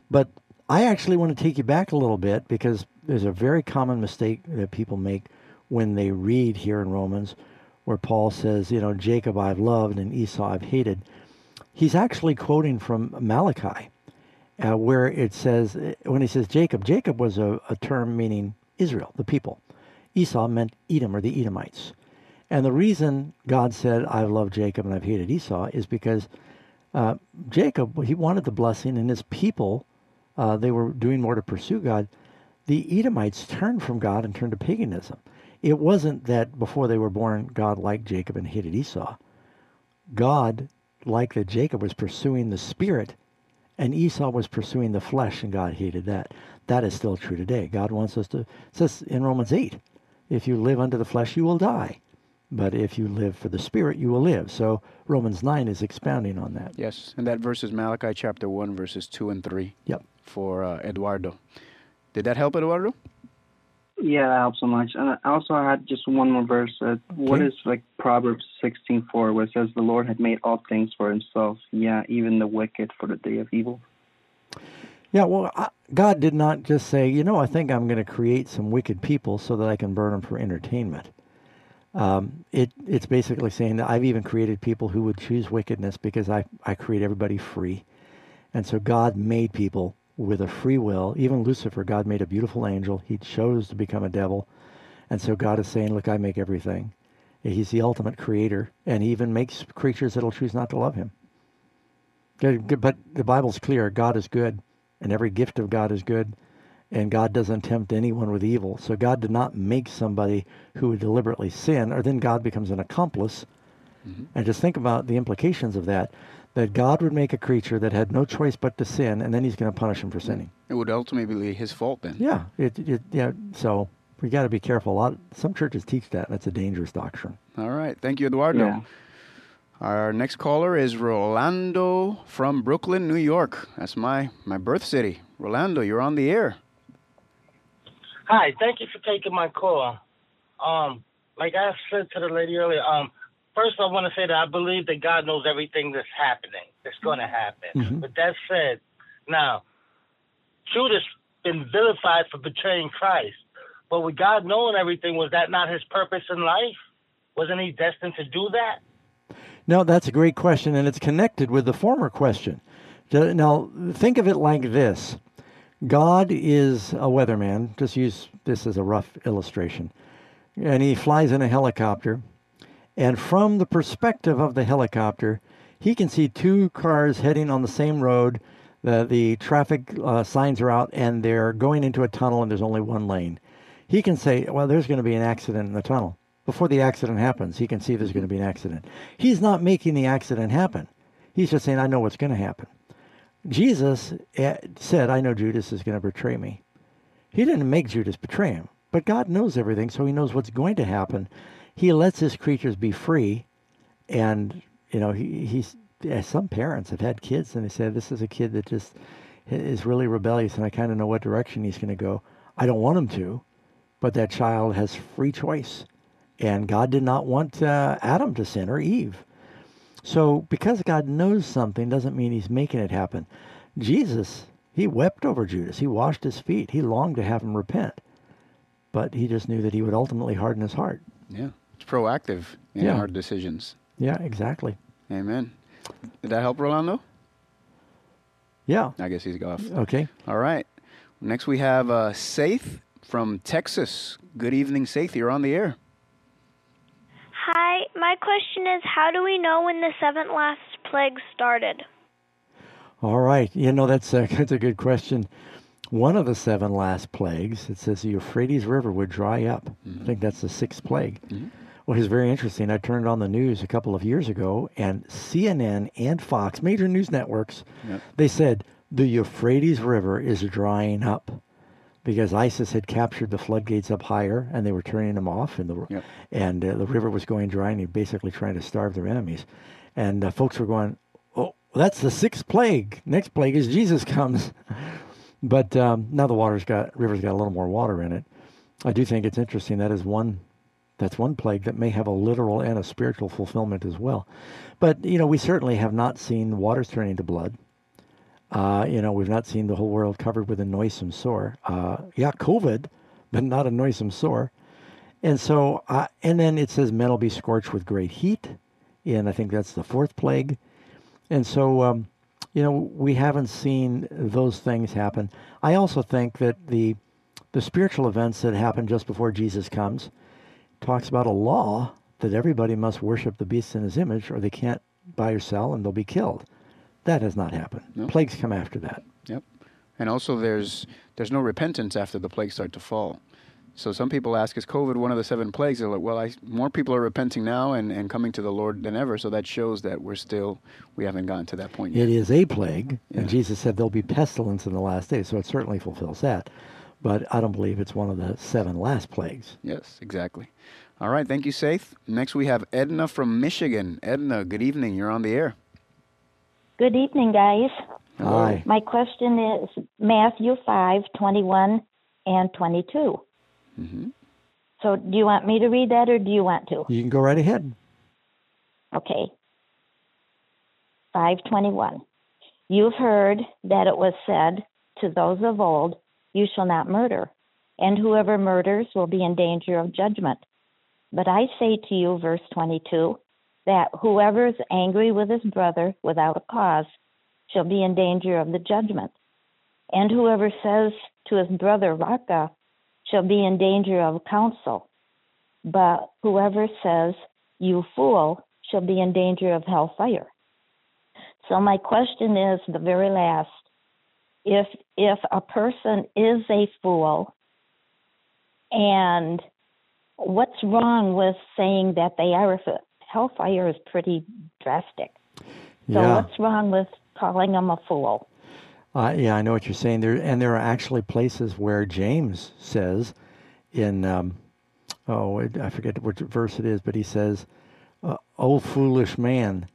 But I actually want to take you back a little bit because there's a very common mistake that people make when they read here in Romans where Paul says, you know, Jacob I've loved and Esau I've hated. He's actually quoting from Malachi, uh, where it says, when he says Jacob, Jacob was a, a term meaning Israel, the people. Esau meant Edom or the Edomites. And the reason God said, I've loved Jacob and I've hated Esau is because uh, Jacob, he wanted the blessing, and his people, uh, they were doing more to pursue God. The Edomites turned from God and turned to paganism. It wasn't that before they were born, God liked Jacob and hated Esau. God liked that Jacob was pursuing the spirit, and Esau was pursuing the flesh, and God hated that. That is still true today. God wants us to, it says in Romans 8, if you live under the flesh, you will die. But if you live for the Spirit, you will live. So Romans 9 is expounding on that. Yes, and that verse is Malachi chapter 1, verses 2 and 3. Yep. For uh, Eduardo. Did that help, Eduardo? Yeah, that helps so much. And I also had just one more verse. Uh, What Okay. is like Proverbs 16:4, where it says, "The Lord had made all things for Himself, yeah, even the wicked for the day of evil." Yeah, well, I, God did not just say, you know, I think I'm going to create some wicked people so that I can burn them for entertainment. Um, it, it's basically saying that I've even created people who would choose wickedness because I, I create everybody free. And so God made people with a free will. Even Lucifer, God made a beautiful angel. He chose to become a devil. And so God is saying, look, I make everything. He's the ultimate creator. And he even makes creatures that'll choose not to love him. But the Bible's clear God is good, and every gift of God is good, and God doesn't tempt anyone with evil. So God did not make somebody who would deliberately sin, or then God becomes an accomplice. Mm-hmm. And just think about the implications of that that God would make a creature that had no choice but to sin, and then he's going to punish him for sinning. It would ultimately be his fault then. Yeah, it, it, yeah. So we got to be careful. A lot, some churches teach that, that's a dangerous doctrine. All right. Thank you, Eduardo. Yeah. Our next caller is Rolando from Brooklyn, New York. That's my, my birth city. Rolando, you're on the air. Hi, thank you for taking my call. Um, like I said to the lady earlier, um, first I want to say that I believe that God knows everything that's happening, that's going to happen. Mhm. But that said, now Judas been vilified for betraying Christ, but with God knowing everything, was that not his purpose in life? Wasn't he destined to do that? No, that's a great question, and it's connected with the former question. Now, think of it like this God is a weatherman. Just use this as a rough illustration. And he flies in a helicopter, and from the perspective of the helicopter, he can see two cars heading on the same road. The, the traffic uh, signs are out, and they're going into a tunnel, and there's only one lane. He can say, Well, there's going to be an accident in the tunnel. Before the accident happens, he can see there's going to be an accident. He's not making the accident happen. He's just saying, I know what's going to happen. Jesus eh, said, I know Judas is going to betray me. He didn't make Judas betray him, but God knows everything, so he knows what's going to happen. He lets his creatures be free, and you know he, he's. Some parents have had kids, and they say this is a kid that just is really rebellious, and I kind of know what direction he's going to go. I don't want him to, but that child has free choice. And God did not want uh, Adam to sin or Eve. So because God knows something doesn't mean he's making it happen. Jesus, he wept over Judas. He washed his feet. He longed to have him repent. But he just knew that he would ultimately harden his heart. Yeah. It's proactive in Yeah. our decisions. Yeah, exactly. Amen. Did that help, Rolando? Yeah. I guess he's off. Okay. All right. Next we have uh, Saith from Texas. Good evening, Saith. You're on the air. Hi, my question is how do we know when the seventh last plague started? All right. You know, that's a, that's a good question. One of the seven last plagues, it says the Euphrates River would dry up. I think that's the sixth plague. Well, it's very interesting. I turned on the news a couple of years ago, and CNN and Fox, major news networks, Yep. they said the Euphrates River is drying up because ISIS had captured the floodgates up higher, and they were turning them off, and the and uh, the river was going dry, and they're basically trying to starve their enemies. And uh, folks were going, "Oh, that's the sixth plague. Next plague is Jesus comes." But um, now the water's got river's got a little more water in it. I do think it's interesting. That is one that's one plague that may have a literal and a spiritual fulfillment as well. But you know, we certainly have not seen waters turning to blood. Uh, you know, we've not seen the whole world covered with a noisome sore. Uh, yeah, COVID, but not a noisome sore. And so, uh, and then it says men will be scorched with great heat, and I think that's the fourth plague. And so, um, you know, we haven't seen those things happen. I also think that the the spiritual events that happen just before Jesus comes talks about a law that everybody must worship the beast in his image, or they can't buy or sell, and they'll be killed. That has not happened. Plagues come after that. Yep. And also, there's there's no repentance after the plagues start to fall. So some people ask, is COVID one of the seven plagues? They're like, well, I, more people are repenting now and, and coming to the Lord than ever. So that shows that we're still we haven't gotten to that point yet. It is a plague, and Jesus said there'll be pestilence in the last days, so it certainly fulfills that. But I don't believe it's one of the seven last plagues. Yes, exactly. All right, thank you, Saith. Next, we have Edna from Michigan. Edna, good evening. You're on the air. Good evening, guys. Hi. My question is Matthew 5, 21 and 22. Mm-hmm. So do you want me to read that or do you want to? You can go right ahead. Okay. 521. You've heard that it was said to those of old, You shall not murder, and whoever murders will be in danger of judgment. But I say to you, verse 22, that whoever is angry with his brother without a cause shall be in danger of the judgment. And whoever says to his brother, Raca, shall be in danger of counsel. But whoever says, You fool, shall be in danger of hellfire. So my question is the very last. If if a person is a fool and what's wrong with saying that they are a fool? Hellfire is pretty drastic. So Yeah. what's wrong with calling them a fool? Uh, yeah, I know what you're saying. There and there are actually places where James says, in um, oh, I forget which verse it is, but he says, uh, "O foolish man,"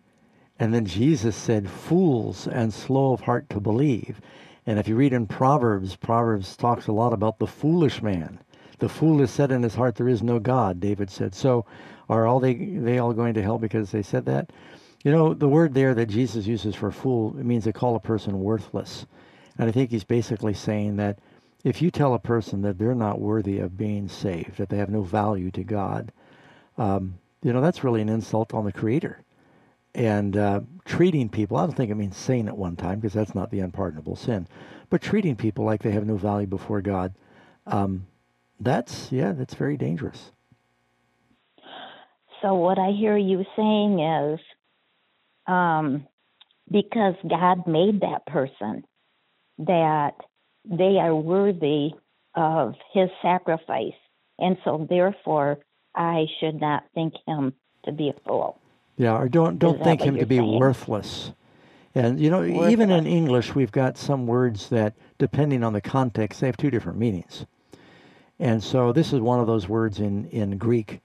and then Jesus said, "Fools and slow of heart to believe." And if you read in Proverbs, Proverbs talks a lot about the foolish man. The fool has said in his heart, "There is no God." David said. So, are all they they all going to hell because they said that? You know, the word there that Jesus uses for fool, it means to call a person worthless. And I think he's basically saying that if you tell a person that they're not worthy of being saved, that they have no value to God, um, you know, that's really an insult on the Creator. And uh, treating people, I don't think means saying it one time because that's not the unpardonable sin, but treating people like they have no value before God, um, that's, yeah, that's very dangerous. So what I hear you saying is, um, because God made that person, that they are worthy of His sacrifice, and so therefore I should not think him to be a fool. Yeah, or don't don't think him to be saying? worthless. And you know, even in English, we've got some words that, depending on the context, they have two different meanings. And so this is one of those words in in Greek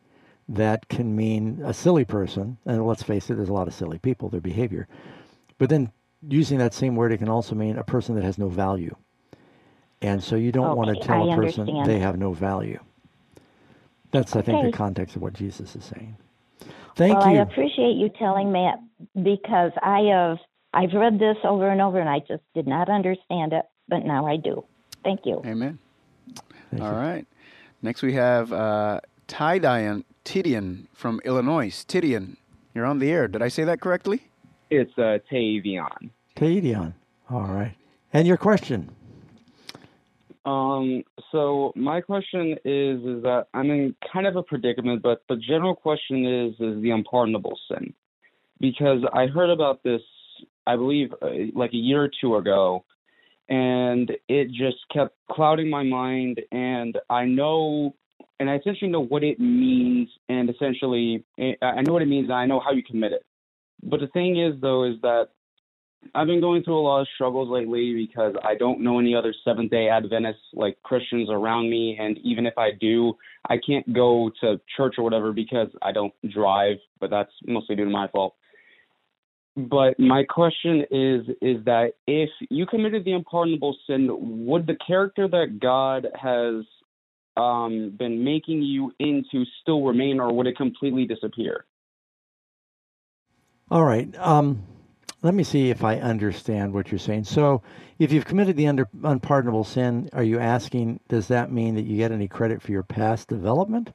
that can mean a silly person. And let's face it, there's a lot of silly people, their behavior. But then using that same word, it can also mean a person that has no value. And so you don't want to tell I a person understand. they have no value. That's, I think, the context of what Jesus is saying. Thank well, you. I appreciate you telling me it because I have I've read this over and over and I just did not understand it, but now I do. Thank you. Amen. Thank you. All right. Next we have uh, Tidian, Tidian from Illinois. Tidian, you're on the air. Did I say that correctly? It's uh, Tavion. Tadion. All right. And your question? Um, so my question is, is that I'm in kind of a predicament, but the general question is, is the unpardonable sin, because I heard about this, I believe, uh, like a year or two ago, and it just kept clouding my mind, and I know, and I essentially know what it means, and essentially, I I know what it means, and I know how you commit it. But the thing is, though, is that I've been going through a lot of struggles lately because I don't know any other Seventh Day Adventists like Christians around me, and even if I do, I can't go to church or whatever because I don't drive. But that's mostly due to my fault. But my question is is that if you committed the unpardonable sin, would the character that God has um, been making you into still remain, or would it completely disappear? All right. Um, let me see if I understand what you're saying. So, if you've committed the under, unpardonable sin, are you asking, does that mean that you get any credit for your past development?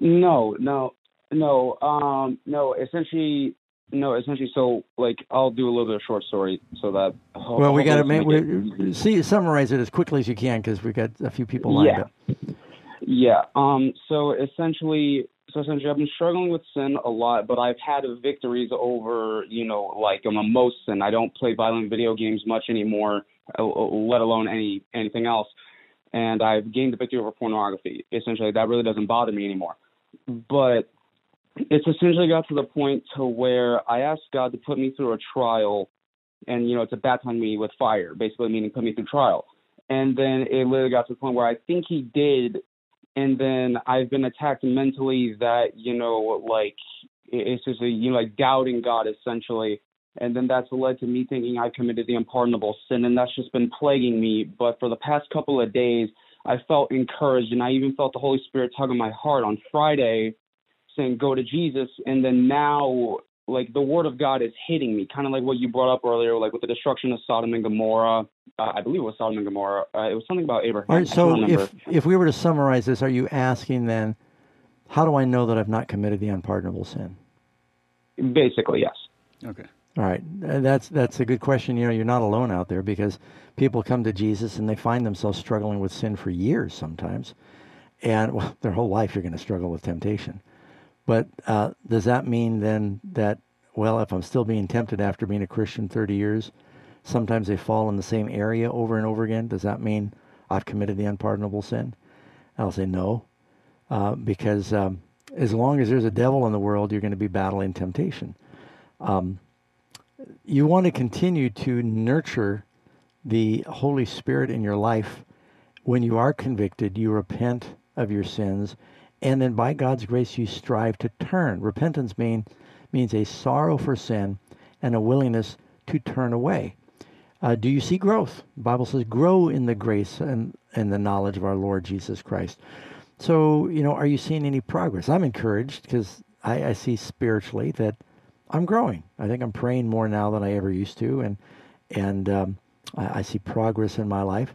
No, no, no, um, no. Essentially, no. Essentially, so like I'll do a little bit of short story so that. ho- well, we got to make, see summarize it as quickly as you can because we've got a few people lined Yeah. up. Yeah. Um. So essentially, so essentially, I've been struggling with sin a lot, but I've had victories over, you know, like um, most sin. I don't play violent video games much anymore, uh, let alone any anything else. And I've gained the victory over pornography. Essentially, that really doesn't bother me anymore. But it's essentially got to the point to where I asked God to put me through a trial, and you know, to baptize me with fire, basically meaning put me through trial. And then it literally got to the point where I think He did, and then I've been attacked mentally that you know, like it's just a, you know, like doubting God essentially. And then that's led to me thinking I've committed the unpardonable sin, and that's just been plaguing me. But for the past couple of days, I felt encouraged, and I even felt the Holy Spirit tug on my heart on Friday, saying, "Go to Jesus." And then now, like the Word of God is hitting me, kind of like what you brought up earlier, like with the destruction of Sodom and Gomorrah. Uh, I believe it was Sodom and Gomorrah. Uh, it was something about Abraham. All I right. can't So, if if we were to summarize this, are you asking then, how do I know that I've not committed the unpardonable sin? Basically, yes. Okay. All right, Uh, that's that's a good question. You know, you're not alone out there because people come to Jesus and they find themselves struggling with sin for years sometimes, and well, their whole life you're going to struggle with temptation. But uh, does that mean then that well, if I'm still being tempted after being a Christian 30 years, sometimes they fall in the same area over and over again? Does that mean I've committed the unpardonable sin? I'll say no, uh, because um, as long as there's a devil in the world, you're going to be battling temptation. Um, you want to continue to nurture the Holy Spirit in your life. When you are convicted, you repent of your sins, and then by God's grace, you strive to turn. Repentance mean, means a sorrow for sin and a willingness to turn away. Uh, do you see growth? The Bible says, grow in the grace and, and the knowledge of our Lord Jesus Christ. So, you know, are you seeing any progress? I'm encouraged because I, I see spiritually that I'm growing. I think I'm praying more now than I ever used to, and and um, I, I see progress in my life.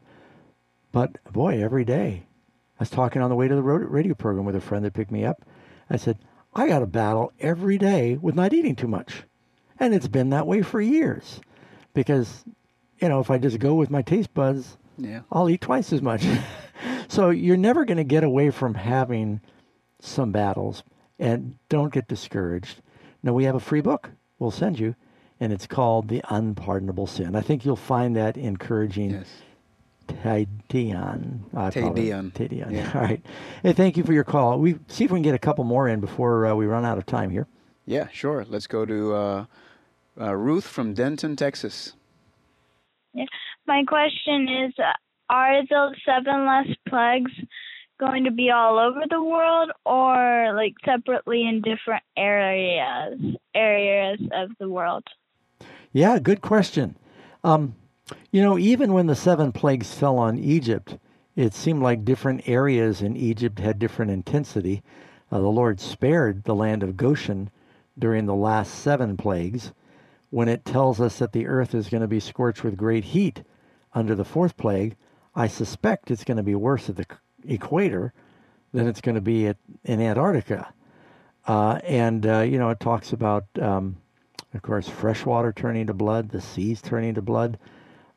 But boy, every day, I was talking on the way to the radio program with a friend that picked me up. I said, I got to battle every day with not eating too much, and it's been that way for years, because you know if I just go with my taste buds, Yeah. I'll eat twice as much. so you're never going to get away from having some battles, and don't get discouraged. Now we have a free book we'll send you, and it's called The Unpardonable Sin. I think you'll find that encouraging. Yes. Tadion. I apologize. Tadion. Tadion. Yeah. All right. Hey, thank you for your call. We see if we can get a couple more in before uh, we run out of time here. Yeah, sure. Let's go to uh, uh, Ruth from Denton, Texas. Yeah. My question is uh, Are those seven less plagues going to be all over the world or like separately in different areas areas of the world? Yeah, good question. Um, You know, even when the seven plagues fell on Egypt, it seemed like different areas in Egypt had different intensity. Uh, the Lord spared the land of Goshen during the last seven plagues when it tells us that the earth is going to be scorched with great heat under the fourth plague. I suspect it's going to be worse at the equator than it's going to be at, in Antarctica. Uh, and, uh, you know, it talks about, um, of course, fresh water turning to blood, the seas turning to blood.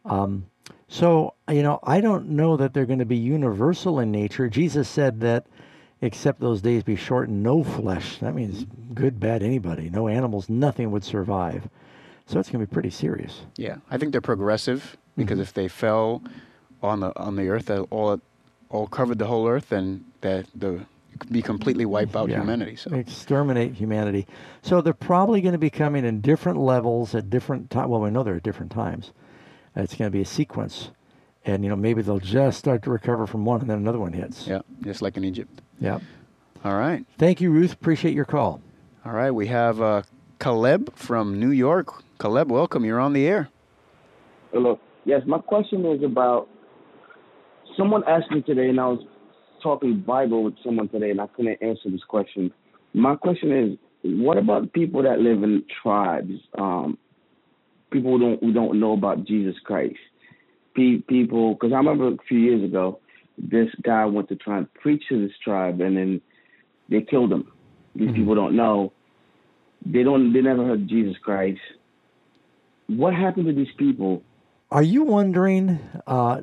Um, so, you know, I don't know that they're going to be universal in nature. Jesus said that except those days be shortened, no flesh. That means good, bad, anybody, no animals, nothing would survive. So it's going to be pretty serious. Yeah, I think they're progressive because Mhm. if they fell on the on the earth, that all all covered the whole earth, then that the could be completely wipe out Yeah. humanity. So Exterminate humanity. So they're probably going to be coming in different levels at different times. Well, we know they're at different times. It's going to be a sequence. And, you know, maybe they'll just start to recover from one and then another one hits. yeah, just like in Egypt. Yeah. All right. Thank you, Ruth. Appreciate your call. All right, we have uh, Caleb from New York. Caleb, welcome. You're on the air. Hello. Yes, my question is about someone asked me today, and I was talking Bible with someone today, and I couldn't answer this question. My question is, what about people that live in tribes? Um, people who don't who don't know about Jesus Christ. Pe- people, because I remember a few years ago, this guy went to try and preach to this tribe, and then they killed him. These people don't know. They don't. They never heard of Jesus Christ. What happened to these people Are you wondering, uh,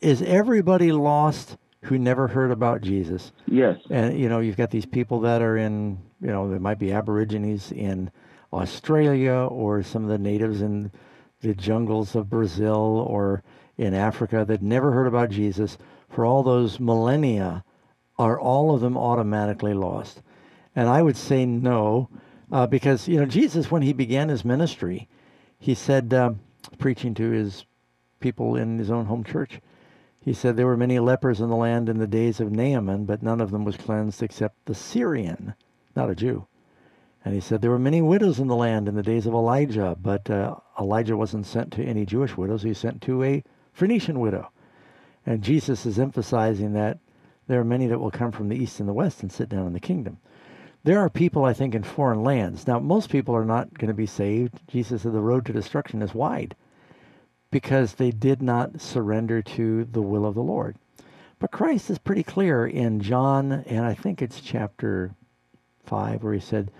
is everybody lost who never heard about Jesus? Yes. And, you know, you've got these people that are in, you know, there might be Aborigines in Australia or some of the natives in the jungles of Brazil or in Africa that never heard about Jesus. For all those millennia, are all of them automatically lost? And I would say no, uh, because, you know, Jesus, when he began his ministry, he said, um, preaching to his people in his own home church, he said, There were many lepers in the land in the days of Naaman, but none of them was cleansed except the Syrian, not a Jew. And he said, There were many widows in the land in the days of Elijah, but uh, Elijah wasn't sent to any Jewish widows. He sent to a Phoenician widow. And Jesus is emphasizing that there are many that will come from the east and the west and sit down in the kingdom. There are people, I think, in foreign lands. Now, most people are not going to be saved. Jesus said the road to destruction is wide because they did not surrender to the will of the Lord. But Christ is pretty clear in John, and I think it's chapter 5, where he said,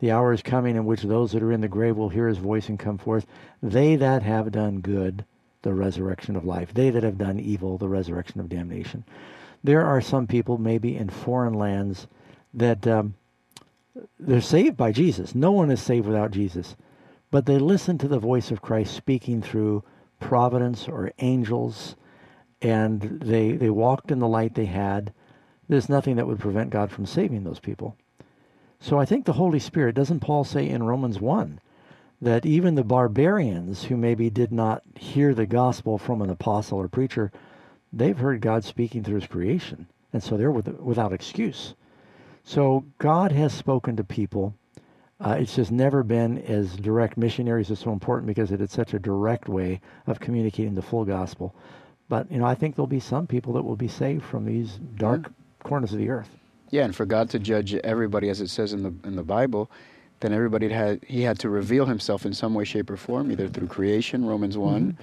The hour is coming in which those that are in the grave will hear his voice and come forth. They that have done good, the resurrection of life. They that have done evil, the resurrection of damnation. There are some people, maybe in foreign lands, that um, they're saved by Jesus. No one is saved without Jesus. But they listen to the voice of Christ speaking through providence or angels, and they, they walked in the light they had. There's nothing that would prevent God from saving those people. So I think the Holy Spirit, doesn't Paul say in Romans 1 that even the barbarians who maybe did not hear the gospel from an apostle or preacher, they've heard God speaking through his creation, and so they're with, without excuse. So God has spoken to people. Uh, it's just never been as direct. Missionaries are so important because it is such a direct way of communicating the full gospel. But you know, I think there'll be some people that will be saved from these dark corners of the earth. Yeah, and for God to judge everybody, as it says in the in the Bible, then everybody had he had to reveal himself in some way, shape, or form, either through creation, Romans one,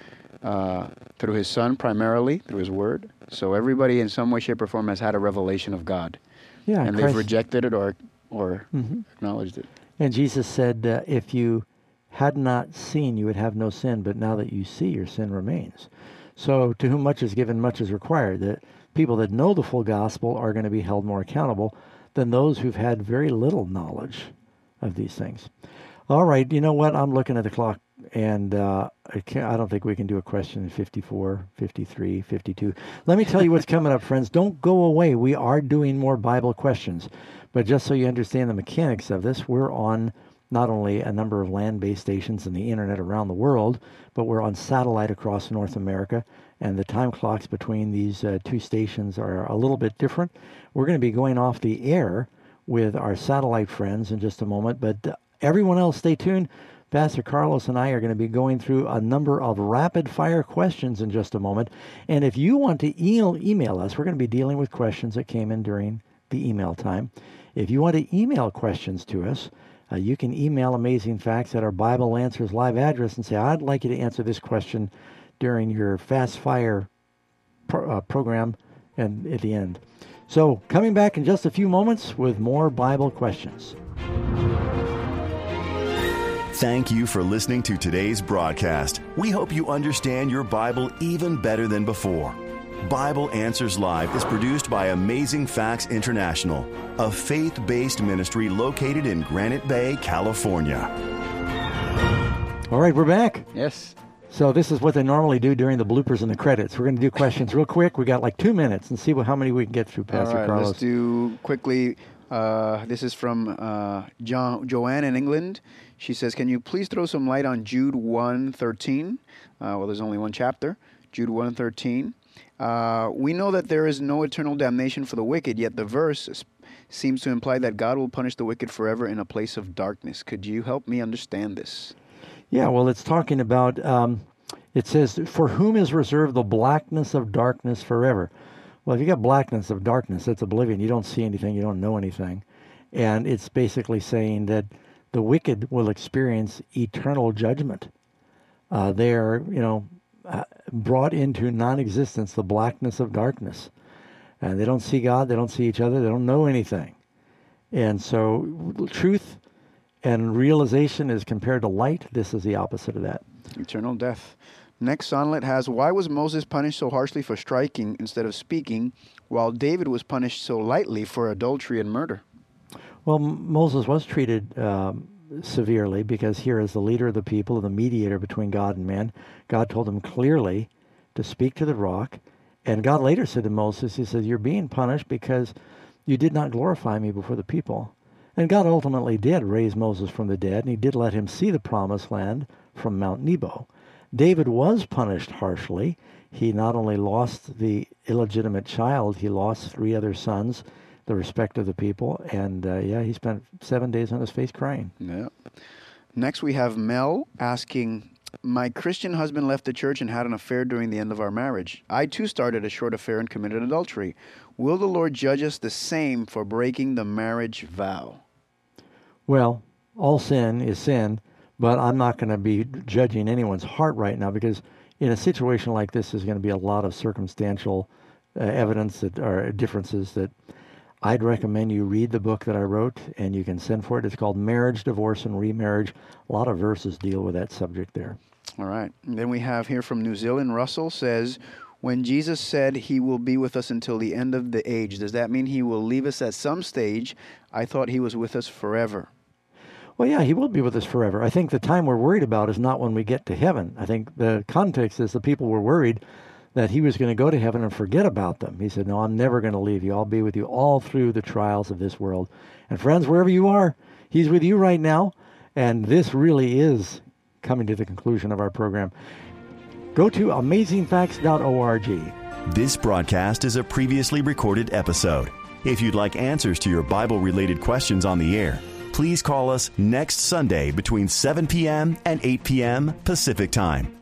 uh, through His Son primarily, through His Word. So everybody, in some way, shape, or form, has had a revelation of God, Yeah, and Christ- they've rejected it or or Mhm. acknowledged it. And Jesus said, uh, if you had not seen, you would have no sin, but now that you see, your sin remains. So, to whom much is given, much is required. That people that know the full gospel are going to be held more accountable than those who've had very little knowledge of these things. All right, you know what? I'm looking at the clock, and uh, I, I don't think we can do a question in 54, 53, 52. Let me tell you what's coming up, friends. Don't go away. We are doing more Bible questions. But just so you understand the mechanics of this, we're on not only a number of land based stations and the internet around the world, but we're on satellite across North America. And the time clocks between these uh, two stations are a little bit different. We're going to be going off the air with our satellite friends in just a moment, but uh, everyone else, stay tuned Pastor Carlos and I are going to be going through a number of rapid fire questions in just a moment. And if you want to email, email us, we're going to be dealing with questions that came in during the email time. If you want to email questions to us, uh, you can email Amazing Facts at our Bible Answers live address and say, I'd like you to answer this question during your fast fire pro- uh, program and at the end. So, coming back in just a few moments with more Bible questions. Thank you for listening to today's broadcast. We hope you understand your Bible even better than before. Bible Answers Live is produced by Amazing Facts International, a faith based ministry located in Granite Bay, California. All right, we're back. Yes. So this is what they normally do during the bloopers and the credits. We're going to do questions real quick. We got like two minutes and see what, how many we can get through, Pastor All right, Carlos. let's do quickly. Uh, this is from uh, John, Joanne in England. She says, "Can you please throw some light on Jude 1:13? Uh, well, there's only one chapter. Jude 1:13. Uh, we know that there is no eternal damnation for the wicked, yet the verse seems to imply that God will punish the wicked forever in a place of darkness. Could you help me understand this?" Yeah, well, it's talking about, um, it says, For whom is reserved the blackness of darkness forever? Well, if you got blackness of darkness, that's oblivion. You don't see anything, you don't know anything. And it's basically saying that the wicked will experience eternal judgment. Uh, they are, you know, uh, brought into non existence, the blackness of darkness. And they don't see God, they don't see each other, they don't know anything. And so, truth and realization is compared to light. This is the opposite of that. Eternal death. Next sonlet has Why was Moses punished so harshly for striking instead of speaking, while David was punished so lightly for adultery and murder? Well, M- Moses was treated um, severely because here, as the leader of the people and the mediator between God and man, God told him clearly to speak to the rock. And God later said to Moses, He said, You're being punished because you did not glorify me before the people. And God ultimately did raise Moses from the dead, and he did let him see the promised land from Mount Nebo. David was punished harshly. He not only lost the illegitimate child, he lost three other sons, the respect of the people, and uh, yeah, he spent seven days on his face crying. Yeah. Next, we have Mel asking My Christian husband left the church and had an affair during the end of our marriage. I too started a short affair and committed adultery. Will the Lord judge us the same for breaking the marriage vow? Well, all sin is sin, but I'm not going to be judging anyone's heart right now because in a situation like this, there's going to be a lot of circumstantial uh, evidence that are differences that I'd recommend you read the book that I wrote and you can send for it. It's called Marriage, Divorce, and Remarriage. A lot of verses deal with that subject there. All right. And then we have here from New Zealand, Russell says, When Jesus said he will be with us until the end of the age, does that mean he will leave us at some stage? I thought he was with us forever. Well, yeah, he will be with us forever. I think the time we're worried about is not when we get to heaven. I think the context is the people were worried that he was going to go to heaven and forget about them. He said, No, I'm never going to leave you. I'll be with you all through the trials of this world. And friends, wherever you are, he's with you right now. And this really is coming to the conclusion of our program. Go to amazingfacts.org. This broadcast is a previously recorded episode. If you'd like answers to your Bible related questions on the air, please call us next Sunday between 7 p.m. and 8 p.m. Pacific Time.